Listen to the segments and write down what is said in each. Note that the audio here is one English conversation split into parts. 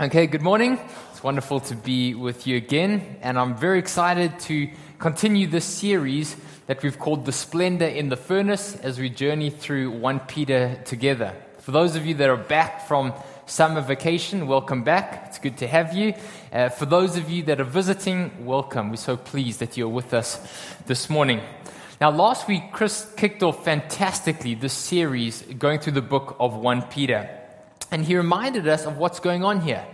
Okay, good morning. It's wonderful to be with you again, and I'm very excited to continue this series that we've called The Splendor in the Furnace as we journey through 1 Peter together. For those of you that are back from summer vacation, welcome back. It's good to have you. Uh, for those of you that are visiting, welcome. We're so pleased that you're with us this morning. Now, last week, Chris kicked off fantastically this series going through the book of 1 Peter. And he reminded us of what's going on here.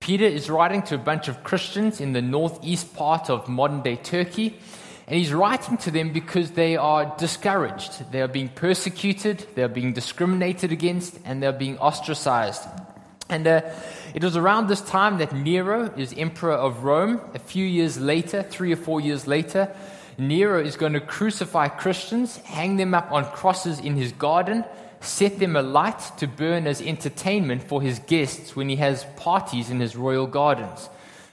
Peter is writing to a bunch of Christians in the northeast part of modern day Turkey. And he's writing to them because they are discouraged. They are being persecuted, they are being discriminated against, and they're being ostracized. And uh, it was around this time that Nero is emperor of Rome. A few years later, three or four years later, Nero is going to crucify Christians, hang them up on crosses in his garden, set them alight to burn as entertainment for his guests when he has parties in his royal gardens.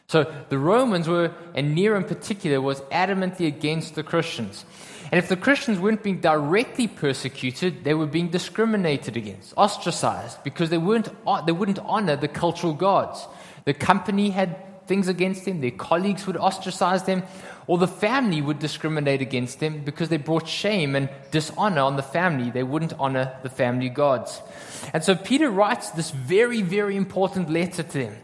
So the Romans were, and Nero in particular, was adamantly against the Christians. And if the Christians weren't being directly persecuted, they were being discriminated against, ostracized, because they, weren't, they wouldn't honor the cultural gods. The company had things against them, their colleagues would ostracize them, or the family would discriminate against them because they brought shame and dishonor on the family. They wouldn't honor the family gods. And so Peter writes this very, very important letter to them.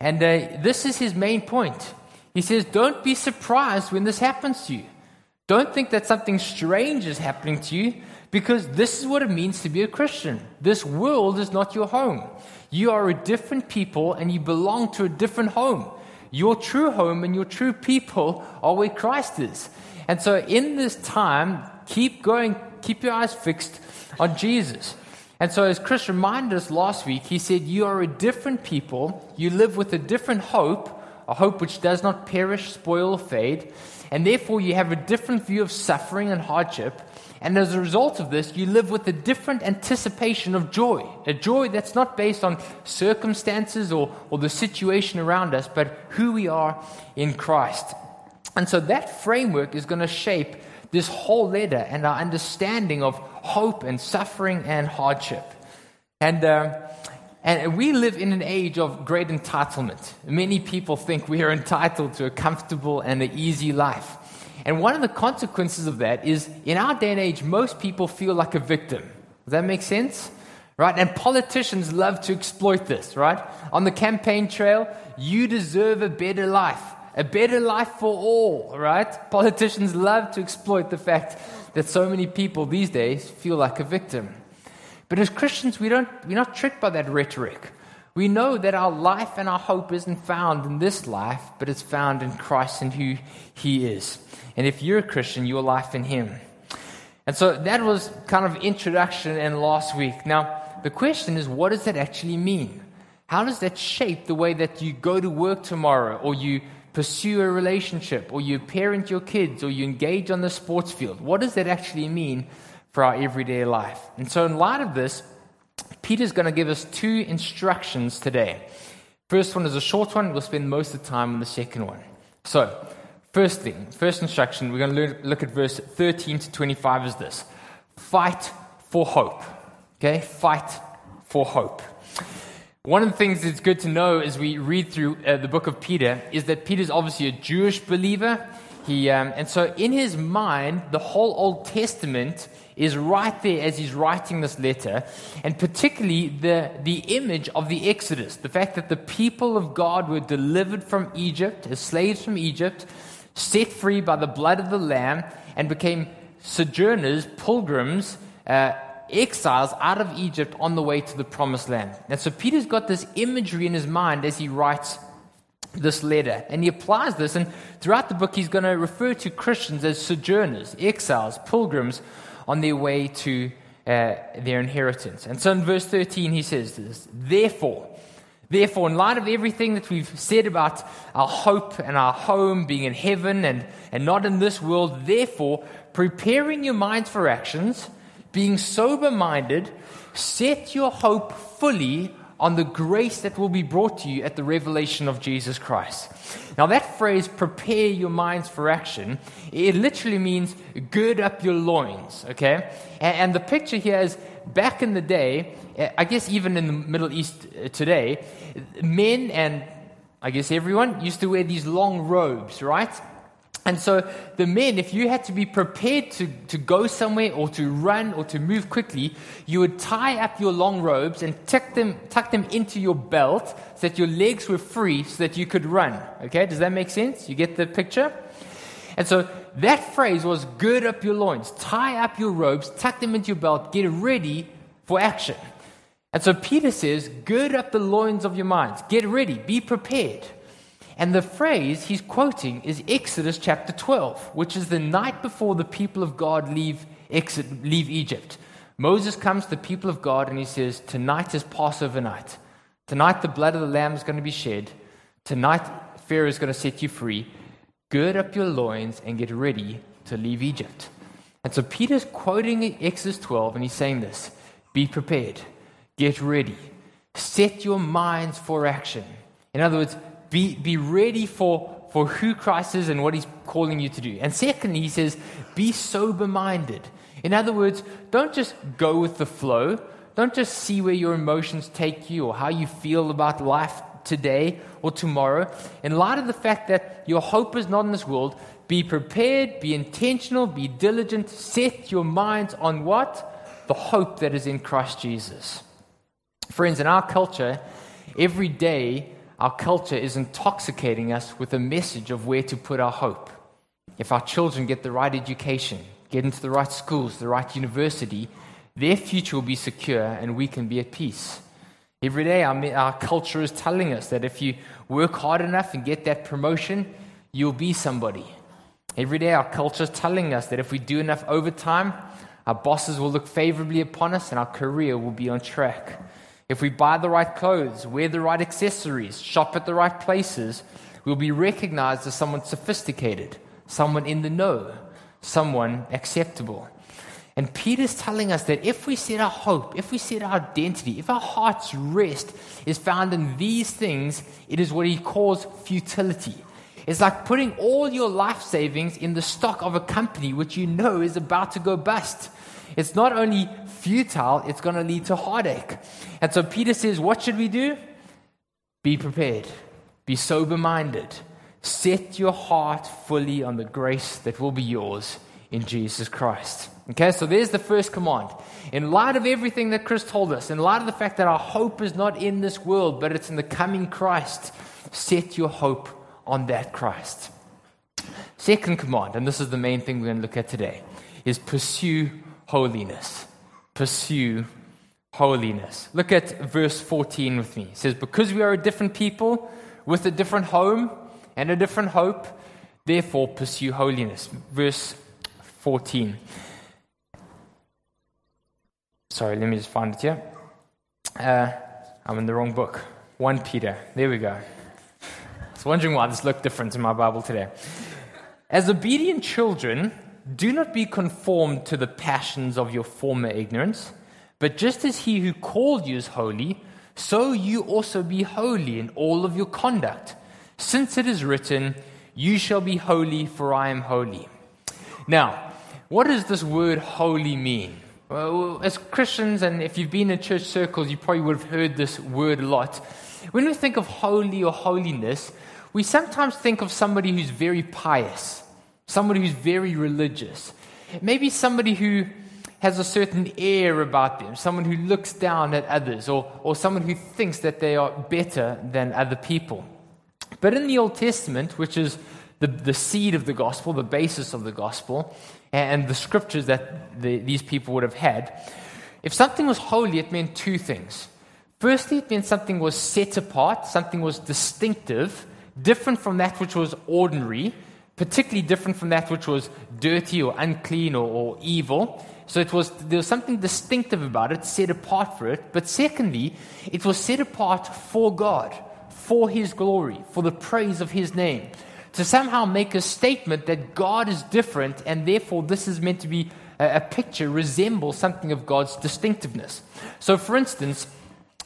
And uh, this is his main point. He says, Don't be surprised when this happens to you. Don't think that something strange is happening to you because this is what it means to be a Christian. This world is not your home. You are a different people and you belong to a different home. Your true home and your true people are where Christ is. And so in this time, keep going, keep your eyes fixed on Jesus. And so, as Chris reminded us last week, he said, You are a different people. You live with a different hope, a hope which does not perish, spoil, or fade. And therefore, you have a different view of suffering and hardship. And as a result of this, you live with a different anticipation of joy. A joy that's not based on circumstances or, or the situation around us, but who we are in Christ. And so that framework is going to shape this whole letter and our understanding of hope and suffering and hardship. And, uh, and we live in an age of great entitlement. Many people think we are entitled to a comfortable and an easy life. And one of the consequences of that is in our day and age, most people feel like a victim. Does that make sense? Right? And politicians love to exploit this, right? On the campaign trail, you deserve a better life, a better life for all, right? Politicians love to exploit the fact that so many people these days feel like a victim. But as Christians, we don't, we're not tricked by that rhetoric. We know that our life and our hope isn't found in this life, but it's found in Christ and who He is. And if you're a Christian, your life in Him. And so that was kind of introduction and last week. Now, the question is, what does that actually mean? How does that shape the way that you go to work tomorrow, or you pursue a relationship, or you parent your kids, or you engage on the sports field? What does that actually mean for our everyday life? And so, in light of this, Peter's going to give us two instructions today. First one is a short one. We'll spend most of the time on the second one. So, First thing, first instruction, we're going to look at verse 13 to 25 is this fight for hope. Okay? Fight for hope. One of the things that's good to know as we read through uh, the book of Peter is that Peter's obviously a Jewish believer. He, um, and so, in his mind, the whole Old Testament is right there as he's writing this letter, and particularly the, the image of the Exodus, the fact that the people of God were delivered from Egypt, as slaves from Egypt, set free by the blood of the Lamb, and became sojourners, pilgrims, uh, exiles out of Egypt on the way to the promised land. And so Peter's got this imagery in his mind as he writes this letter. And he applies this, and throughout the book, he's going to refer to Christians as sojourners, exiles, pilgrims on their way to uh, their inheritance. And so in verse 13, he says this Therefore, Therefore, in light of everything that we've said about our hope and our home being in heaven and, and not in this world, therefore, preparing your minds for actions, being sober minded, set your hope fully on the grace that will be brought to you at the revelation of Jesus Christ. Now, that phrase, prepare your minds for action, it literally means gird up your loins, okay? And, the picture here is back in the day, I guess even in the Middle East uh, today, men and I guess everyone used to wear these long robes, right? And so the men, if you had to be prepared to, to go somewhere or to run or to move quickly, you would tie up your long robes and tuck them, tuck them into your belt so that your legs were free so that you could run. Okay, does that make sense? You get the picture? And so that phrase was gird up your loins, tie up your robes, tuck them into your belt, get ready for action. And so Peter says, gird up the loins of your minds, get ready, be prepared. And the phrase he's quoting is Exodus chapter 12, which is the night before the people of God leave, exit, leave Egypt. Moses comes to the people of God and he says, Tonight is Passover night. Tonight the blood of the lamb is going to be shed. Tonight Pharaoh is going to set you free. Gird up your loins and get ready to leave Egypt. And so Peter's quoting Exodus 12 and he's saying this Be prepared, get ready, set your minds for action. In other words, be, be ready for, for who Christ is and what he's calling you to do. And secondly, he says, be sober minded. In other words, don't just go with the flow. Don't just see where your emotions take you or how you feel about life today or tomorrow. In light of the fact that your hope is not in this world, be prepared, be intentional, be diligent, set your minds on what? The hope that is in Christ Jesus. Friends, in our culture, every day our culture is intoxicating us with a message of where to put our hope. If our children get the right education, get into the right schools, the right university, their future will be secure and we can be at peace. Every day, our, our culture is telling us that if you work hard enough and get that promotion, you'll be somebody. Every day, our culture is telling us that if we do enough overtime, our bosses will look favorably upon us and our career will be on track. If we buy the right clothes, wear the right accessories, shop at the right places, we'll be recognized as someone sophisticated, someone in the know, someone acceptable. And Peter's telling us that if we set our hope, if we set our identity, if our heart's rest is found in these things, it is what he calls futility. It's like putting all your life savings in the stock of a company which you know is about to go bust. It's not only futile, it's going to lead to heartache. And so Peter says, What should we do? Be prepared, be sober minded, set your heart fully on the grace that will be yours in Jesus Christ. Okay, so there's the first command. In light of everything that Chris told us, in light of the fact that our hope is not in this world, but it's in the coming Christ, set your hope on that Christ. Second command, and this is the main thing we're going to look at today, is pursue holiness. Pursue holiness. Look at verse 14 with me. It says, Because we are a different people with a different home and a different hope, therefore pursue holiness. Verse 14. Sorry, let me just find it here. Uh, I'm in the wrong book. 1 Peter. There we go. I was wondering why this looked different in my Bible today. As obedient children, do not be conformed to the passions of your former ignorance, but just as he who called you is holy, so you also be holy in all of your conduct, since it is written, You shall be holy, for I am holy. Now, what does this word holy mean? Well, as Christians, and if you've been in church circles, you probably would have heard this word a lot. When we think of holy or holiness, we sometimes think of somebody who's very pious somebody who's very religious, maybe somebody who has a certain air about them, someone who looks down at others, or, or someone who thinks that they are better than other people. But in the Old Testament, which is the, the seed of the gospel, the basis of the gospel, and the scriptures that the, these people would have had, if something was holy, it meant two things. Firstly, it meant something was set apart, something was distinctive, different from that which was ordinary, particularly different from that which was dirty or unclean or, or, evil. So it was there was something distinctive about it, set apart for it. But secondly, it was set apart for God, for His glory, for the praise of His name. To somehow make a statement that God is different, and therefore this is meant to be a, a picture, resemble something of God's distinctiveness. So, for instance,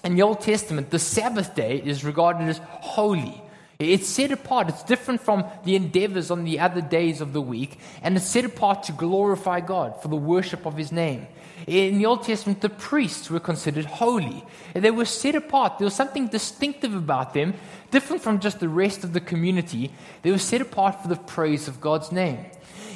in the Old Testament, the Sabbath day is regarded as holy. It's set apart. It's different from the endeavors on the other days of the week, and it's set apart to glorify God for the worship of His name. In the Old Testament, the priests were considered holy. They were set apart. There was something distinctive about them, different from just the rest of the community. They were set apart for the praise of God's name.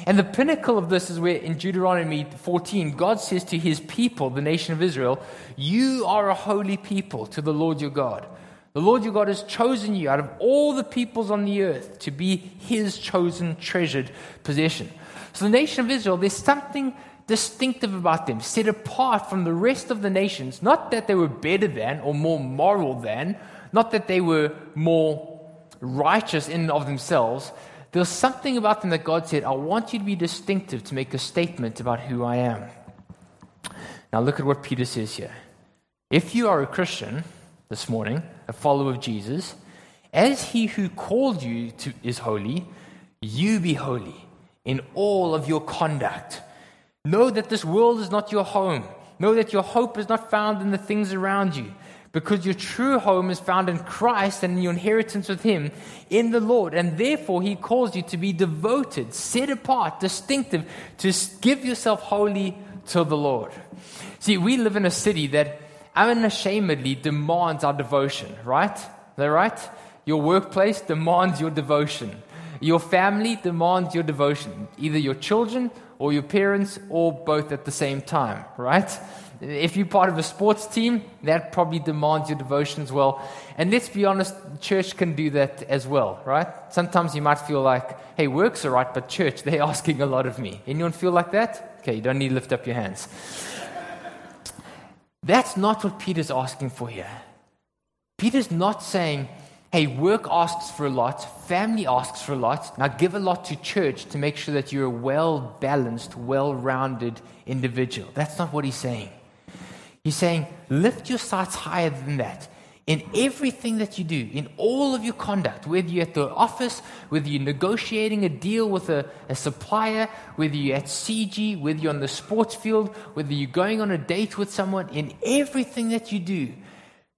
And the pinnacle of this is where in Deuteronomy 14, God says to his people, the nation of Israel, You are a holy people to the Lord your God. The Lord your God has chosen you out of all the peoples on the earth to be his chosen, treasured possession. So, the nation of Israel, there's something distinctive about them, set apart from the rest of the nations. Not that they were better than or more moral than, not that they were more righteous in and of themselves, there was something about them that God said, I want you to be distinctive to make a statement about who I am. Now, look at what Peter says here. If you are a Christian this morning, a follower of Jesus, as he who called you to, is holy, you be holy in all of your conduct. Know that this world is not your home. Know that your hope is not found in the things around you because your true home is found in Christ and in your inheritance with Him in the Lord. And therefore, He calls you to be devoted, set apart, distinctive, to give yourself wholly to the Lord. See, we live in a city that unashamedly demands our devotion, right? Is that right? Your workplace demands your devotion. Your family demands your devotion, either your children or your parents or both at the same time, right? If you're part of a sports team, that probably demands your devotion as well. And let's be honest, church can do that as well, right? Sometimes you might feel like, hey, work's all right, but church, they're asking a lot of me. Anyone feel like that? Okay, you don't need to lift up your hands. That's not what Peter's asking for here. Peter's not saying, hey, work asks for a lot, family asks for a lot. Now give a lot to church to make sure that you're a well balanced, well rounded individual. That's not what he's saying. He's saying, lift your sights higher than that. In everything that you do, in all of your conduct, whether you're at the office, whether you're negotiating a deal with a, a supplier, whether you're at CG, whether you're on the sports field, whether you're going on a date with someone, in everything that you do,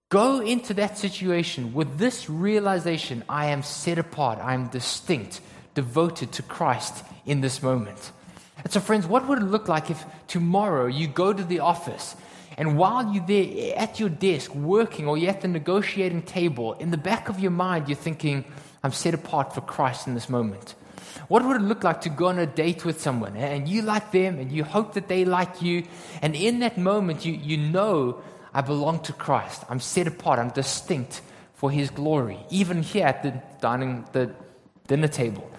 go into that situation with this realization I am set apart, I am distinct, devoted to Christ in this moment. And so, friends, what would it look like if tomorrow you go to the office and while you're there at your desk working or you're at the negotiating table, in the back of your mind, you're thinking, I'm set apart for Christ in this moment. What would it look like to go on a date with someone and you like them and you hope that they like you? And in that moment, you, you know, I belong to Christ. I'm set apart. I'm distinct for His glory, even here at the dining, the dinner table.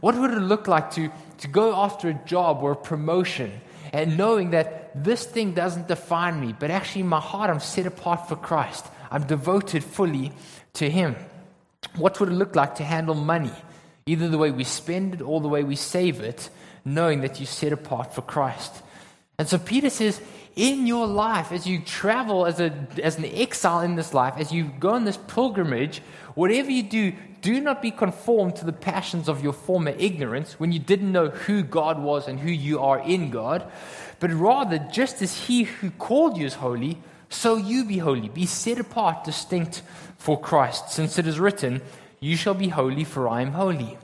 What would it look like to, to go after a job or a promotion and knowing that this thing doesn't define me, but actually my heart I'm set apart for Christ. I'm devoted fully to Him. What would it look like to handle money, either the way we spend it or the way we save it, knowing that you're set apart for Christ? And so Peter says, in your life, as you travel as, a, as an exile in this life, as you go on this pilgrimage, whatever you do, do not be conformed to the passions of your former ignorance when you didn't know who God was and who you are in God, but rather, just as He who called you is holy, so you be holy. Be set apart, distinct for Christ, since it is written, You shall be holy, for I am holy.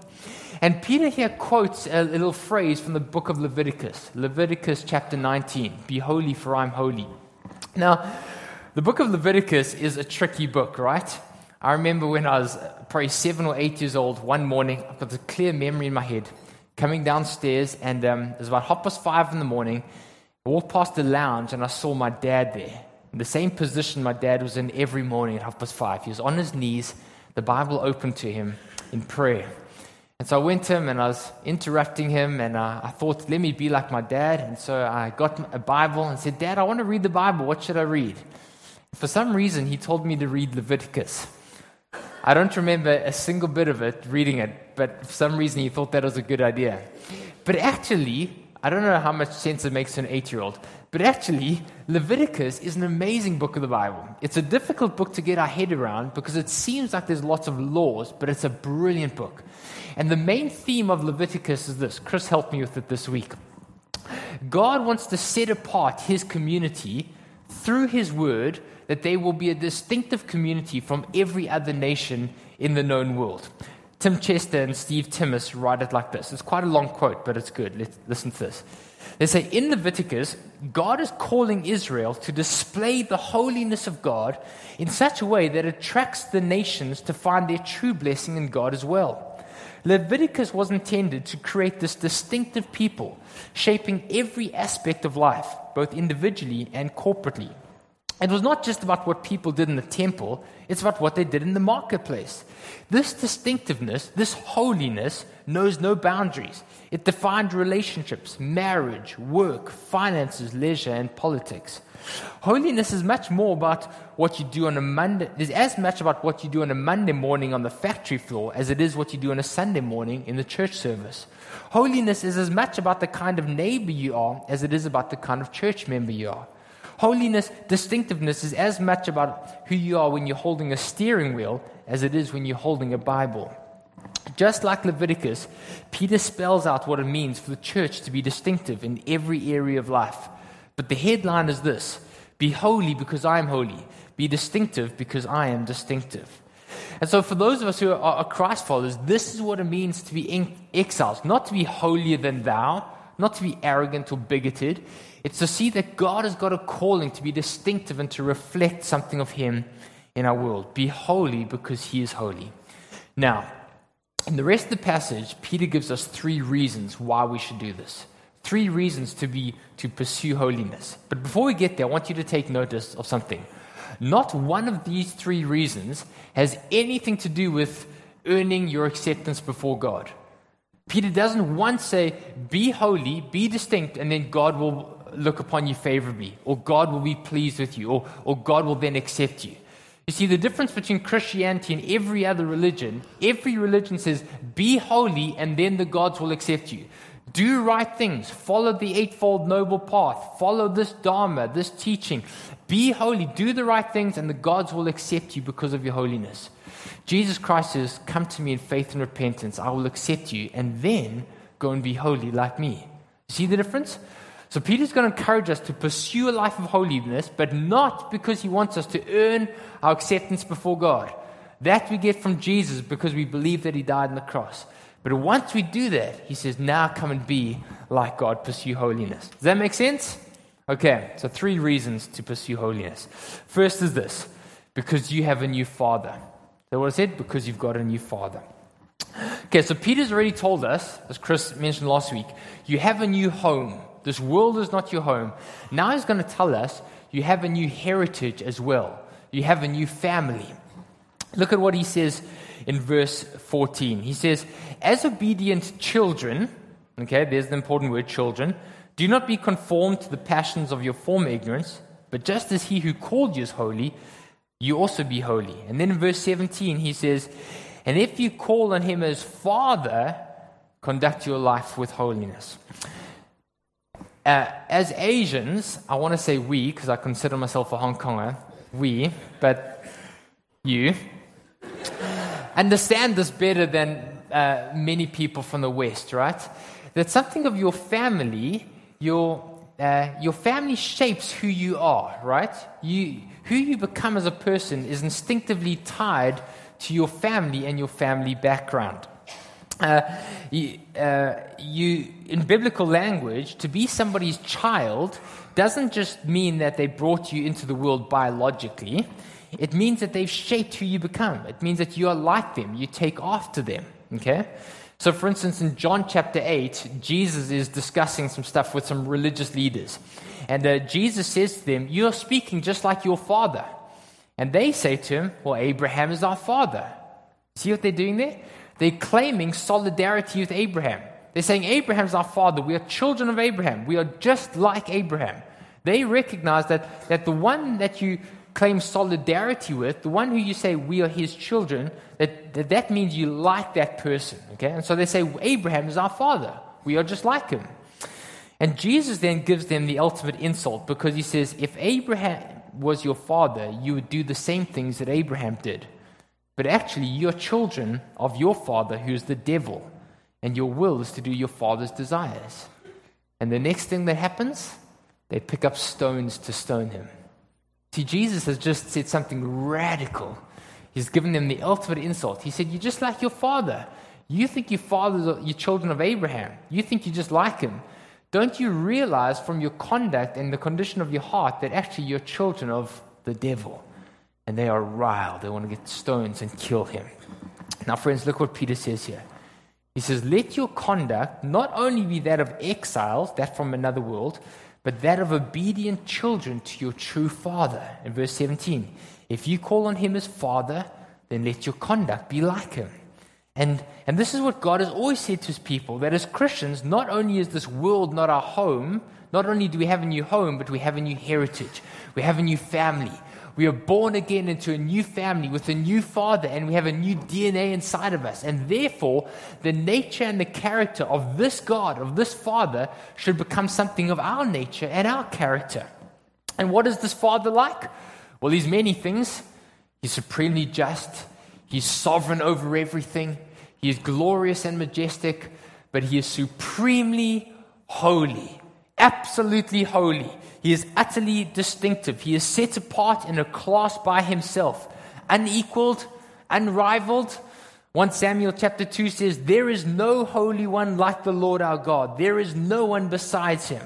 And Peter here quotes a little phrase from the book of Leviticus, Leviticus chapter 19 Be holy, for I am holy. Now, the book of Leviticus is a tricky book, right? I remember when I was probably seven or eight years old, one morning, I've got a clear memory in my head, coming downstairs, and um, it was about half past five in the morning. I walked past the lounge, and I saw my dad there. In the same position my dad was in every morning at half past five. He was on his knees, the Bible open to him in prayer. And so I went to him and I was interrupting him, and uh, I thought, let me be like my dad. And so I got a Bible and said, Dad, I want to read the Bible. What should I read? For some reason, he told me to read Leviticus. I don't remember a single bit of it, reading it, but for some reason he thought that was a good idea. But actually, I don't know how much sense it makes to an eight year old, but actually, Leviticus is an amazing book of the Bible. It's a difficult book to get our head around because it seems like there's lots of laws, but it's a brilliant book. And the main theme of Leviticus is this Chris helped me with it this week. God wants to set apart his community through his word that they will be a distinctive community from every other nation in the known world. Tim Chester and Steve Timmis write it like this. It's quite a long quote, but it's good. Let's listen to this. They say in Leviticus, God is calling Israel to display the holiness of God in such a way that attracts the nations to find their true blessing in God as well. Leviticus was intended to create this distinctive people, shaping every aspect of life, both individually and corporately. It was not just about what people did in the temple, it's about what they did in the marketplace. This distinctiveness, this holiness, knows no boundaries. It defined relationships, marriage, work, finances, leisure, and politics. Holiness is much more about what you do on a Monday, is as much about what you do on a Monday morning on the factory floor as it is what you do on a Sunday morning in the church service. Holiness is as much about the kind of neighbor you are as it is about the kind of church member you are. Holiness, distinctiveness is as much about who you are when you're holding a steering wheel as it is when you're holding a Bible. Just like Leviticus, Peter spells out what it means for the church to be distinctive in every area of life. But the headline is this Be holy because I am holy. Be distinctive because I am distinctive. And so, for those of us who are Christ followers, this is what it means to be exiles not to be holier than thou, not to be arrogant or bigoted. It's to see that God has got a calling to be distinctive and to reflect something of Him in our world. Be holy because He is holy. Now, in the rest of the passage, Peter gives us three reasons why we should do this. Three reasons to be to pursue holiness. But before we get there, I want you to take notice of something. Not one of these three reasons has anything to do with earning your acceptance before God. Peter doesn't once say, Be holy, be distinct, and then God will look upon you favorably, or God will be pleased with you, or, or God will then accept you. You see, the difference between Christianity and every other religion, every religion says, Be holy, and then the gods will accept you. Do right things. Follow the Eightfold Noble Path. Follow this Dharma, this teaching. Be holy. Do the right things, and the gods will accept you because of your holiness. Jesus Christ says, Come to me in faith and repentance. I will accept you, and then go and be holy like me. See the difference? So, Peter's going to encourage us to pursue a life of holiness, but not because he wants us to earn our acceptance before God. That we get from Jesus because we believe that he died on the cross. But once we do that, he says, now come and be like God, pursue holiness. Does that make sense? Okay, so three reasons to pursue holiness. First is this because you have a new father. That what I said? Because you've got a new father. Okay, so Peter's already told us, as Chris mentioned last week, you have a new home. This world is not your home. Now he's going to tell us you have a new heritage as well. You have a new family. Look at what he says in verse 14. He says, As obedient children, okay, there's the important word, children, do not be conformed to the passions of your former ignorance, but just as he who called you is holy, you also be holy. And then in verse 17, he says, And if you call on him as Father, conduct your life with holiness. Uh, as Asians, I want to say we, because I consider myself a Hong Konger, we, but you, understand this better than uh, many people from the West, right? That something of your family, your, uh, your family shapes who you are, right? You, who you become as a person is instinctively tied to your family and your family background. Uh, you, uh, you, in biblical language, to be somebody's child doesn't just mean that they brought you into the world biologically. It means that they've shaped who you become. It means that you are like them. You take after them. Okay? So, for instance, in John chapter 8, Jesus is discussing some stuff with some religious leaders. And uh, Jesus says to them, You're speaking just like your father. And they say to him, Well, Abraham is our father. See what they're doing there? They're claiming solidarity with Abraham. They're saying, Abraham's our father. We are children of Abraham. We are just like Abraham. They recognize that, that the one that you claim solidarity with, the one who you say we are his children, that, that, that means you like that person. Okay? And so they say, Abraham is our father. We are just like him. And Jesus then gives them the ultimate insult because he says, if Abraham was your father, you would do the same things that Abraham did. But actually, you're children of your father, who is the devil, and your will is to do your father's desires. And the next thing that happens, they pick up stones to stone him. See, Jesus has just said something radical. He's given them the ultimate insult. He said, You're just like your father. You think your fathers your children of Abraham. You think you're just like him. Don't you realize from your conduct and the condition of your heart that actually you're children of the devil? And they are riled. They want to get stones and kill him. Now, friends, look what Peter says here. He says, Let your conduct not only be that of exiles, that from another world, but that of obedient children to your true Father. In verse 17, if you call on him as Father, then let your conduct be like him. And, and this is what God has always said to his people that as Christians, not only is this world not our home, not only do we have a new home, but we have a new heritage, we have a new family. We are born again into a new family with a new father, and we have a new DNA inside of us. And therefore, the nature and the character of this God, of this father, should become something of our nature and our character. And what is this father like? Well, he's many things. He's supremely just, he's sovereign over everything, he is glorious and majestic, but he is supremely holy, absolutely holy. He is utterly distinctive. He is set apart in a class by himself, unequaled, unrivaled. 1 Samuel chapter 2 says, There is no holy one like the Lord our God. There is no one besides him.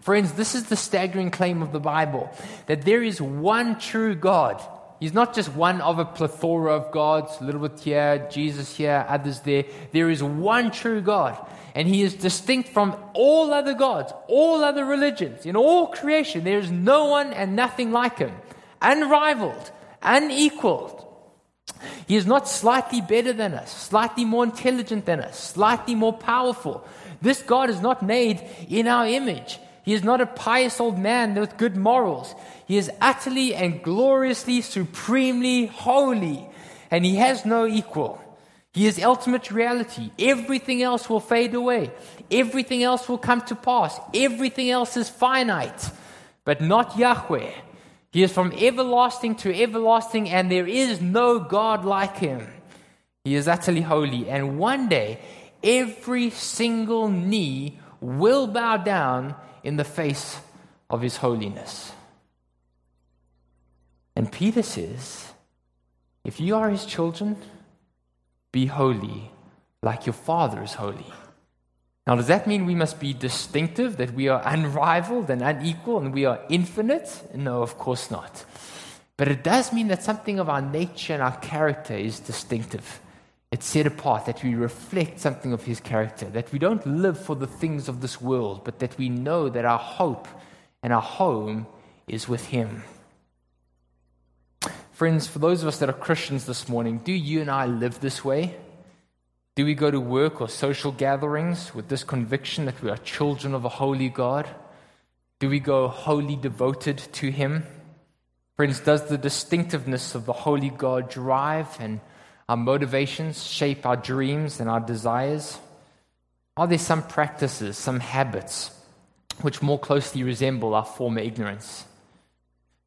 Friends, this is the staggering claim of the Bible that there is one true God. He's not just one of a plethora of gods, a little bit here, Jesus here, others there. There is one true God and he is distinct from all other gods, all other religions, in all creation. There is no one and nothing like him, unrivaled, unequaled. He is not slightly better than us, slightly more intelligent than us, slightly more powerful. This God is not made in our image. He is not a pious old man with good morals. He is utterly and gloriously, supremely holy, and he has no equal. He is ultimate reality. Everything else will fade away. Everything else will come to pass. Everything else is finite, but not Yahweh. He is from everlasting to everlasting, and there is no God like him. He is utterly holy. And one day, every single knee will bow down in the face of his holiness. And Peter says, if you are his children, be holy like your Father is holy. Now, does that mean we must be distinctive, that we are unrivaled and unequal and we are infinite? No, of course not. But it does mean that something of our nature and our character is distinctive. It's set apart, that we reflect something of His character, that we don't live for the things of this world, but that we know that our hope and our home is with Him. Friends, for those of us that are Christians this morning, do you and I live this way? Do we go to work or social gatherings with this conviction that we are children of a holy God? Do we go wholly devoted to Him? Friends, does the distinctiveness of the holy God drive and our motivations shape our dreams and our desires? Are there some practices, some habits, which more closely resemble our former ignorance?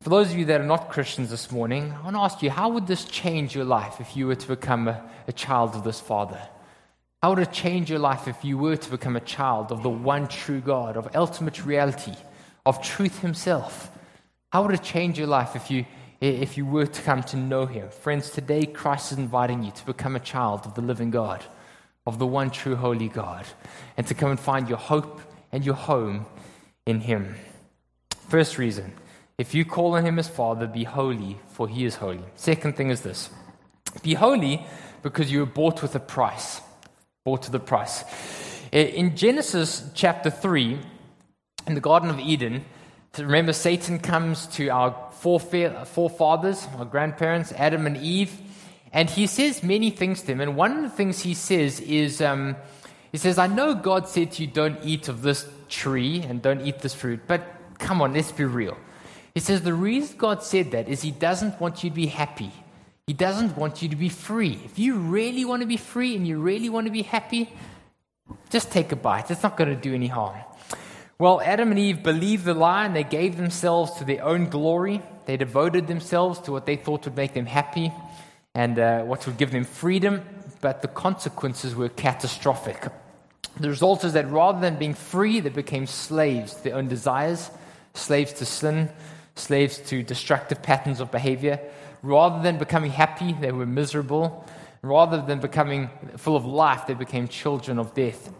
For those of you that are not Christians this morning, I want to ask you how would this change your life if you were to become a, a, child of this Father? How would it change your life if you were to become a child of the one true God, of ultimate reality, of truth Himself? How would it change your life if you, if you were to come to know Him? Friends, today Christ is inviting you to become a child of the living God, of the one true holy God, and to come and find your hope and your home in Him. First reason if you call on him as Father, be holy, for he is holy. Second thing is this be holy because you were bought with a price. Bought to the price. In Genesis chapter 3, in the Garden of Eden, remember Satan comes to our forefathers, our grandparents, Adam and Eve, and he says many things to them. And one of the things he says is, um, he says, I know God said to you, don't eat of this tree and don't eat this fruit, but come on, let's be real. He says the reason God said that is He doesn't want you to be happy. He doesn't want you to be free. If you really want to be free and you really want to be happy, just take a bite. It's not going to do any harm. Well, Adam and Eve believed the lie and they gave themselves to their own glory. They devoted themselves to what they thought would make them happy and uh, what would give them freedom, but the consequences were catastrophic. The result is that rather than being free, they became slaves to their own desires, slaves to sin, slaves to destructive patterns of behavior. Rather than becoming happy, they were miserable. Rather than becoming full of life, they became children of death.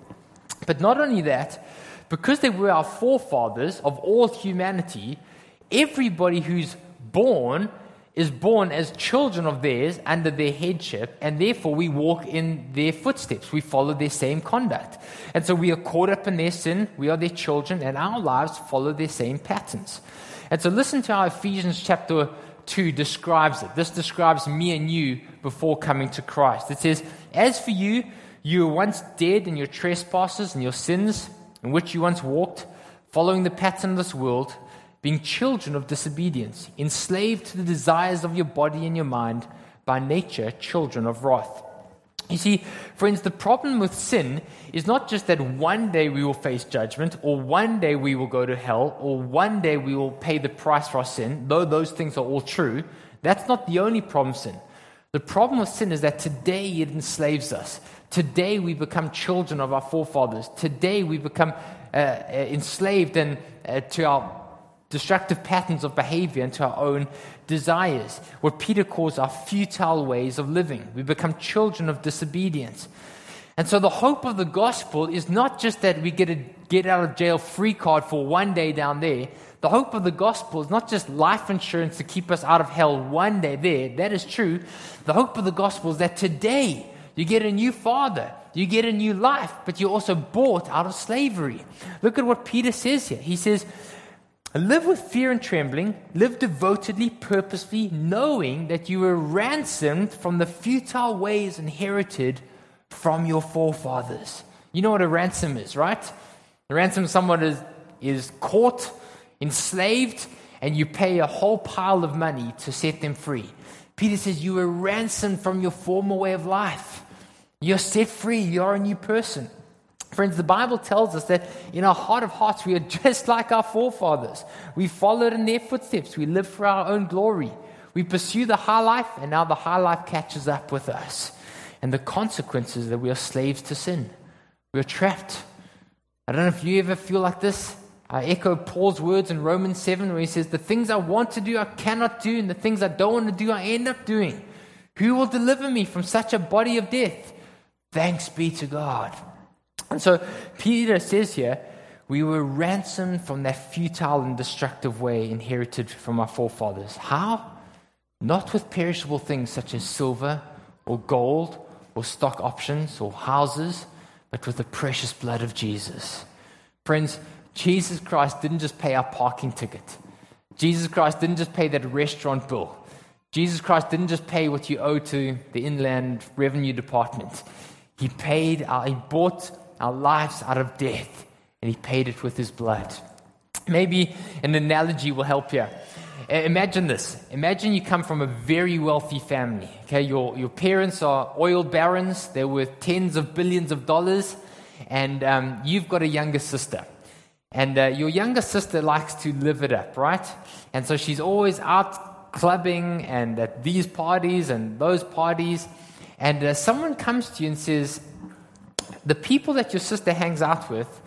But not only that, because they were our forefathers of all humanity, everybody who's born is born as children of theirs under their headship, and therefore we walk in their footsteps. We follow their same conduct. And so we are caught up in their sin, we are their children, and our lives follow their same patterns. And so listen to how Ephesians chapter 2 describes it. This describes me and you before coming to Christ. It says, As for you, you were once dead in your trespasses and your sins, in which you once walked, following the pattern of this world being children of disobedience, enslaved to the desires of your body and your mind, by nature, children of wrath. You see, friends, the problem with sin is not just that one day we will face judgment, or one day we will go to hell, or one day we will pay the price for our sin, though those things are all true. That's not the only problem sin. The problem with sin is that today it enslaves us. Today we become children of our forefathers. Today we become uh, uh enslaved and, uh, to our destructive patterns of behavior into our own desires, what Peter calls our futile ways of living. We become children of disobedience. And so the hope of the gospel is not just that we get a get out of jail free card for one day down there. The hope of the gospel is not just life insurance to keep us out of hell one day there. That is true. The hope of the gospel is that today you get a new father, you get a new life, but you're also bought out of slavery. Look at what Peter says here. He says, Live with fear and trembling, live devotedly, purposefully, knowing that you were ransomed from the futile ways inherited from your forefathers. You know what a ransom is, right? A ransom someone is, is caught, enslaved, and you pay a whole pile of money to set them free. Peter says you were ransomed from your former way of life. You're set free, you're a new person. Friends, the Bible tells us that in our heart of hearts, we are just like our forefathers. We followed in their footsteps. We live for our own glory. We pursue the high life, and now the high life catches up with us. And the consequences that we are slaves to sin. We are trapped. I don't know if you ever feel like this. I echo Paul's words in Romans 7, where he says, The things I want to do, I cannot do, and the things I don't want to do, I end up doing. Who will deliver me from such a body of death? Thanks be to God. And so Peter says here, we were ransomed from that futile and destructive way inherited from our forefathers. How? Not with perishable things such as silver or gold or stock options or houses, but with the precious blood of Jesus. Friends, Jesus Christ didn't just pay our parking ticket. Jesus Christ didn't just pay that restaurant bill. Jesus Christ didn't just pay what you owe to the Inland Revenue Department. He paid, our, he bought our lives out of death, and He paid it with His blood. Maybe an analogy will help you. Imagine this. Imagine you come from a very wealthy family. Okay, your, your parents are oil barons, they're worth tens of billions of dollars, and um, you've got a younger sister. And uh, your younger sister likes to live it up, right? And so she's always out clubbing and at these parties and those parties. And uh, someone comes to you and says, the people that your sister hangs out with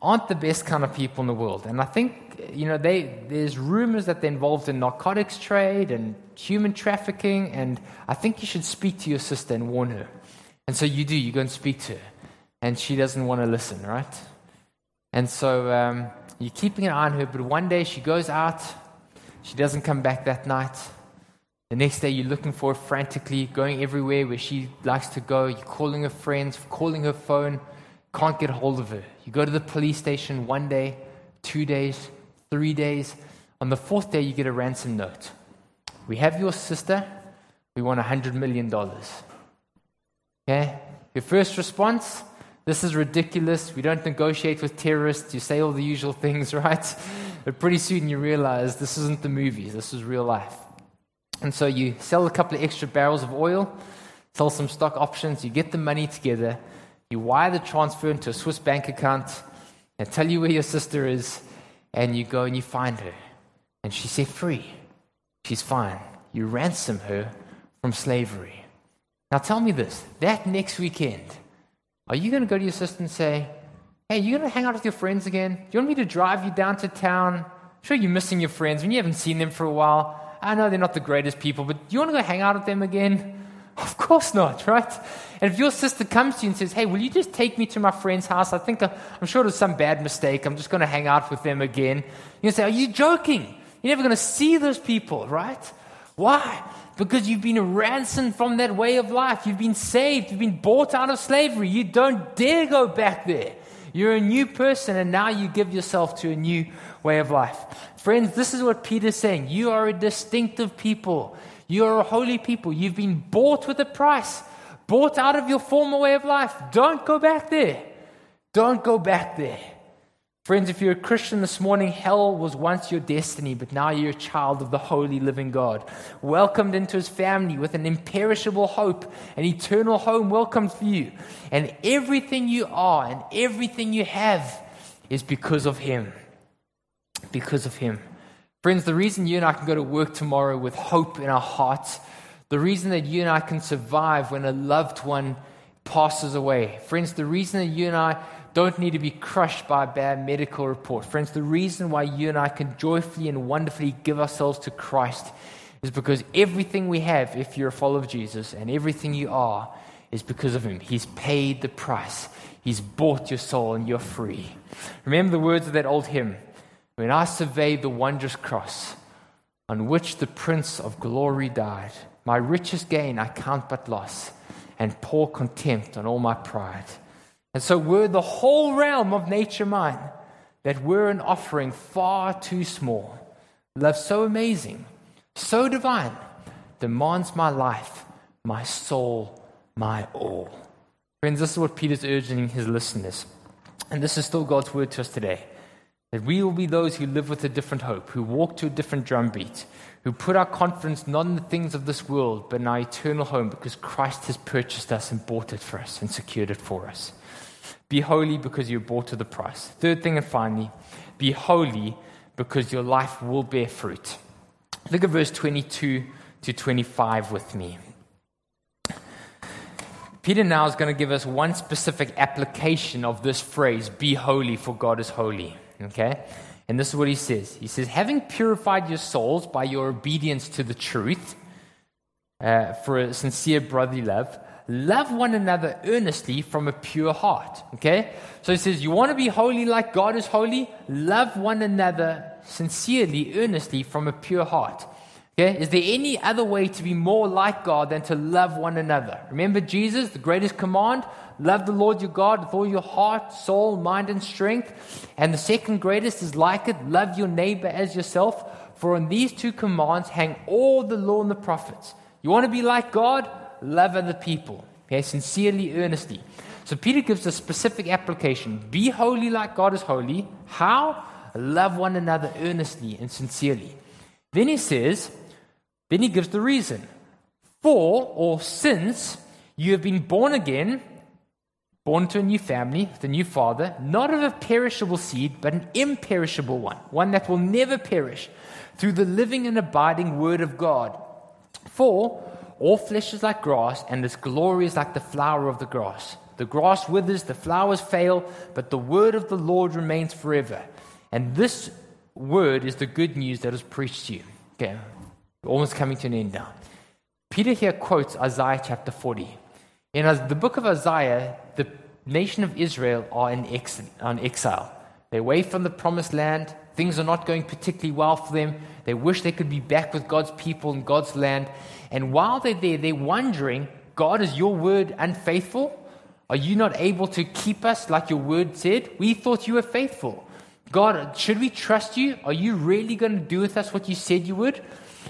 aren't the best kind of people in the world. And I think, you know, they, there's rumors that they're involved in narcotics trade and human trafficking, and I think you should speak to your sister and warn her. And so you do, you go and speak to her. And she doesn't want to listen, right? And so um, you're keeping an eye on her, but one day she goes out, she doesn't come back that night. The next day, you're looking for her frantically, going everywhere where she likes to go. You're calling her friends, calling her phone, can't get hold of her. You go to the police station one day, two days, three days. On the fourth day, you get a ransom note. We have your sister. We want $100 million. Okay? Your first response this is ridiculous. We don't negotiate with terrorists. You say all the usual things, right? But pretty soon you realize this isn't the movies, this is real life. And so you sell a couple of extra barrels of oil, sell some stock options, you get the money together, you wire the transfer into a Swiss bank account, and tell you where your sister is, and you go and you find her. And she's set free. She's fine. You ransom her from slavery. Now tell me this that next weekend, are you going to go to your sister and say, Hey, you going to hang out with your friends again? Do you want me to drive you down to town, sure you're missing your friends when you haven't seen them for a while. I know they're not the greatest people, but do you want to go hang out with them again? Of course not, right? And if your sister comes to you and says, Hey, will you just take me to my friend's house? I think uh, I'm sure it was some bad mistake. I'm just going to hang out with them again. You say, Are you joking? You're never going to see those people, right? Why? Because you've been ransomed from that way of life. You've been saved. You've been bought out of slavery. You don't dare go back there. You're a new person, and now you give yourself to a new way of life. Friends, this is what Peter's saying. You are a distinctive people. You are a holy people. You've been bought with a price, bought out of your former way of life. Don't go back there. Don't go back there. Friends, if you're a Christian this morning, hell was once your destiny, but now you're a child of the holy living God. Welcomed into his family with an imperishable hope, an eternal home welcomed for you. And everything you are and everything you have is because of him. Because of him. Friends, the reason you and I can go to work tomorrow with hope in our hearts, the reason that you and I can survive when a loved one passes away, friends, the reason that you and I don't need to be crushed by a bad medical report. Friends, the reason why you and I can joyfully and wonderfully give ourselves to Christ is because everything we have, if you're a follower of Jesus, and everything you are, is because of Him. He's paid the price, He's bought your soul, and you're free. Remember the words of that old hymn When I survey the wondrous cross on which the Prince of Glory died, my richest gain I count but loss, and pour contempt on all my pride. And so we're the whole realm of nature mine, that we're an offering far too small. Love so amazing, so divine, demands my life, my soul, my all. Friends, this is what Peter's urging his listeners. And this is still God's word to us today. That we will be those who live with a different hope, who walk to a different drumbeat, who put our confidence not in the things of this world, but in our eternal home because Christ has purchased us and bought it for us and secured it for us. Be holy because you're bought with a price. Third thing and finally, be holy because your life will bear fruit. Look at verse 22 to 25 with me. Peter now is going to give us one specific application of this phrase, be holy, for God is holy. Okay? And this is what he says. He says, having purified your souls by your obedience to the truth, uh, for a sincere brotherly love, love one another earnestly from a pure heart. Okay? So he says, You want to be holy like God is holy? Love one another sincerely, earnestly from a pure heart. Okay? Is there any other way to be more like God than to love one another? Remember Jesus, the greatest command? Love the Lord your God with all your heart, soul, mind, and strength. And the second greatest is like it love your neighbor as yourself. For on these two commands hang all the law and the prophets. You want to be like God? love other people. Okay, sincerely, earnestly. So Peter gives a specific application. Be holy like God is holy. How? Love one another earnestly and sincerely. Then he says, then he gives the reason. For or since you have been born again, born to a new family, the new father, not of a perishable seed, but an imperishable one, one that will never perish, through the living and abiding word of God. For all flesh is like grass, and its glory is like the flower of the grass. The grass withers, the flowers fail, but the word of the Lord remains forever. And this word is the good news that is preached to you. Okay, almost coming to an end now. Peter here quotes Isaiah chapter 40. In the book of Isaiah, nation of Israel are in exile. They're away from the promised land. Things are not going particularly well for them. They wish they could be back with God's people and God's land. And while they're there, they're wondering God, is your word unfaithful? Are you not able to keep us like your word said? We thought you were faithful. God, should we trust you? Are you really going to do with us what you said you would?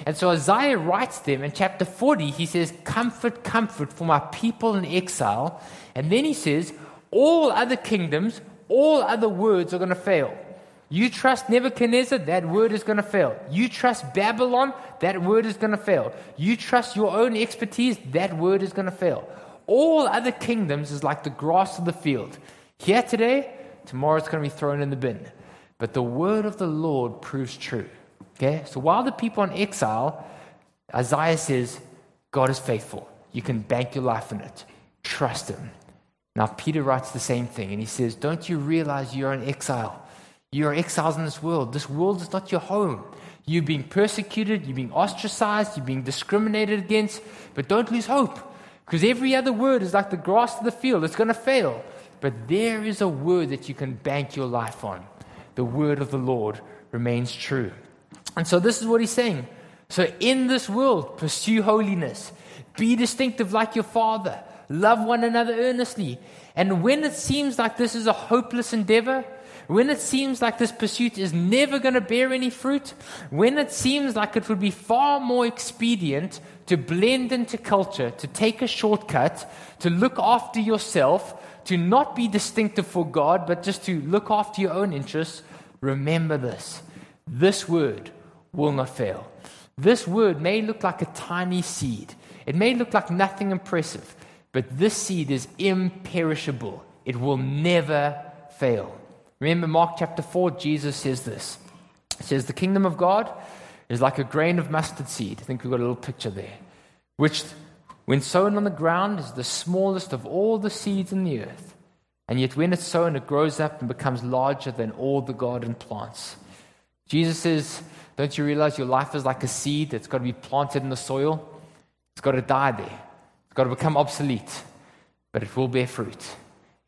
And so Isaiah writes them in chapter 40, he says, Comfort, comfort for my people in exile. And then he says, All other kingdoms, all other words are going to fail. You trust Nebuchadnezzar, that word is going to fail. You trust Babylon, that word is going to fail. You trust your own expertise, that word is going to fail. All other kingdoms is like the grass of the field. Here today, tomorrow it's going to be thrown in the bin. But the word of the Lord proves true. Okay? So while the people are in exile, Isaiah says, God is faithful. You can bank your life in it. Trust him. Now, Peter writes the same thing, and he says, Don't you realize you're an exile? You are exiles in this world. This world is not your home. You're being persecuted, you're being ostracized, you're being discriminated against, but don't lose hope. Because every other word is like the grass of the field, it's going to fail. But there is a word that you can bank your life on. The word of the Lord remains true. And so this is what he's saying. So in this world, pursue holiness. Be distinctive like your Father. Love one another earnestly. And when it seems like this is a hopeless endeavor, when it seems like this pursuit is never going to bear any fruit, when it seems like it would be far more expedient to blend into culture, to take a shortcut, to look after yourself, to not be distinctive for God, but just to look after your own interests, remember this. This word will not fail. This word may look like a tiny seed, it may look like nothing impressive, but this seed is imperishable. It will never fail. Remember Mark chapter 4, Jesus says this. He says, The kingdom of God is like a grain of mustard seed. I think we've got a little picture there. Which, when sown on the ground, is the smallest of all the seeds in the earth. And yet, when it's sown, it grows up and becomes larger than all the garden plants. Jesus says, Don't you realize your life is like a seed that's got to be planted in the soil? It's got to die there, got to become obsolete, but it will bear fruit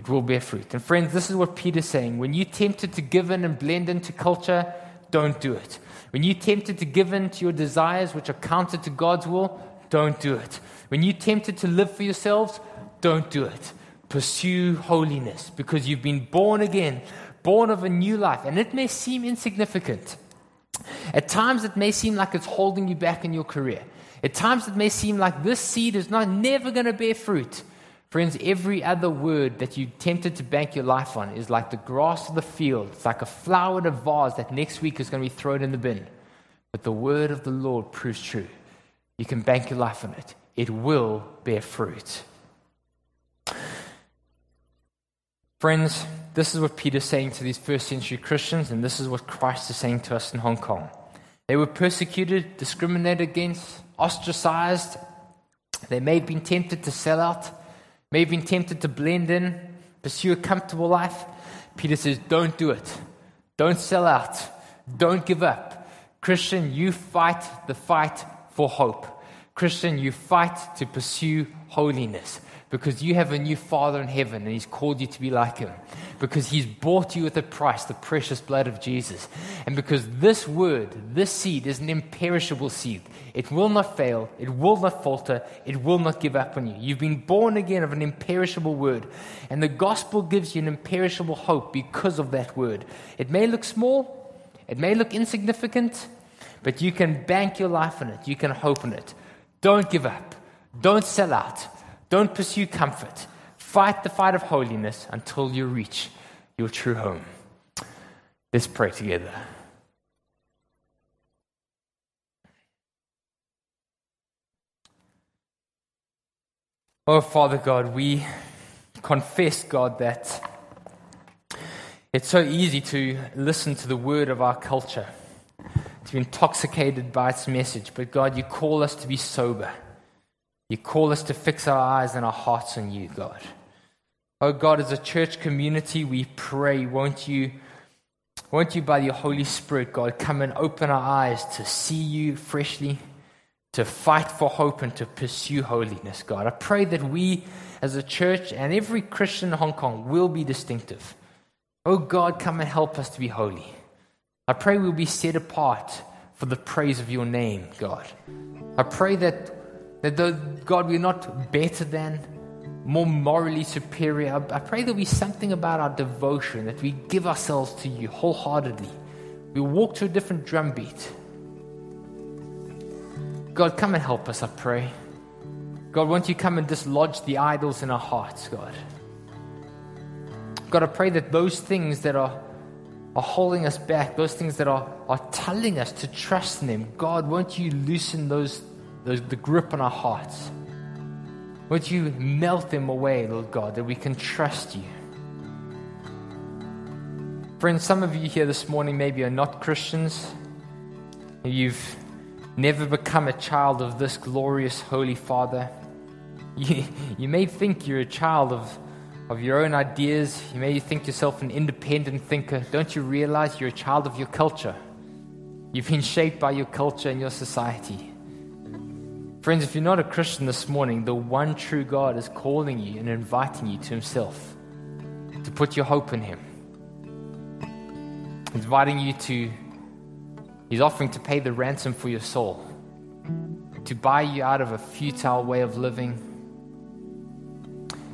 it will bear fruit. And friends, this is what Peter's saying. When you're tempted to give in and blend into culture, don't do it. When you're tempted to give in to your desires, which are counter to God's will, don't do it. When you're tempted to live for yourselves, don't do it. Pursue holiness because you've been born again, born of a new life. And it may seem insignificant. At times, it may seem like it's holding you back in your career. At times, it may seem like this seed is not never going to bear fruit. Friends, every other word that you tempted to bank your life on is like the grass of the field. It's like a flower in a vase that next week is going to be thrown in the bin. But the word of the Lord proves true. You can bank your life on it, it will bear fruit. Friends, this is what Peter's saying to these first century Christians, and this is what Christ is saying to us in Hong Kong. They were persecuted, discriminated against, ostracized. They may have been tempted to sell out. May have been tempted to blend in, pursue a comfortable life. Peter says, Don't do it. Don't sell out. Don't give up. Christian, you fight the fight for hope. Christian, you fight to pursue holiness because you have a new Father in heaven and He's called you to be like Him. Because He's bought you with a price, the precious blood of Jesus. And because this word, this seed, is an imperishable seed. It will not fail, it will not falter, it will not give up on you. You've been born again of an imperishable word. And the gospel gives you an imperishable hope because of that word. It may look small, it may look insignificant, but you can bank your life on it, you can hope in it. Don't give up, don't sell out. Don't pursue comfort. Fight the fight of holiness until you reach your true home. Let's pray together. Oh, Father God, we confess, God, that it's so easy to listen to the word of our culture, to be intoxicated by its message. But God, you call us to be sober. You call us to fix our eyes and our hearts on you, God. Oh God, as a church community, we pray, won't you, won't you by your Holy Spirit, God, come and open our eyes to see you freshly, to fight for hope and to pursue holiness, God. I pray that we as a church and every Christian in Hong Kong will be distinctive. Oh God, come and help us to be holy. I pray we'll be set apart for the praise of your name, God. I pray that that though, God, we're not better than, more morally superior. I pray there'll be something about our devotion, that we give ourselves to you wholeheartedly. We walk to a different drumbeat. God, come and help us, I pray. God, won't you come and dislodge the idols in our hearts, God? God, I pray that those things that are, are holding us back, those things that are, are telling us to trust in them, God, won't you loosen those the, the grip on our hearts. Won't you melt them away, Lord God, that we can trust you? Friends, some of you here this morning maybe are not Christians. You've never become a child of this glorious Holy Father. You, you may think you're a child of, of your own ideas. You may think yourself an independent thinker. Don't you realize you're a child of your culture? You've been shaped by your culture and your society. Friends, if you're not a Christian this morning, the one true God is calling you and inviting you to Himself to put your hope in Him. Inviting you to, He's offering to pay the ransom for your soul, to buy you out of a futile way of living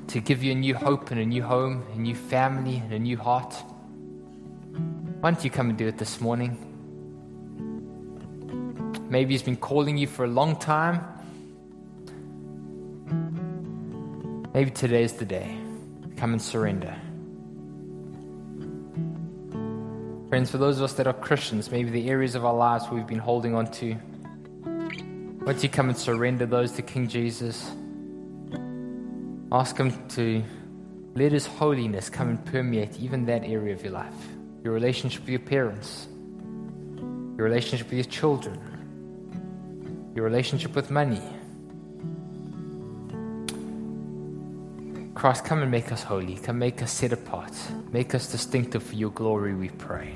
to give you a new hope and a new home, a new family, and a new heart. Why don't you come and do it this morning? Maybe He's been calling you for a long time. Maybe today is the day. Come and surrender. Friends, for those of us that are Christians, maybe the areas of our lives we've been holding on to, don't you come and surrender those to King Jesus? Ask Him to let His holiness come and permeate even that area of your life your relationship with your parents, your relationship with your children, your relationship with money. Christ, come and make us holy. Come make us set apart. Make us distinctive for your glory, we pray.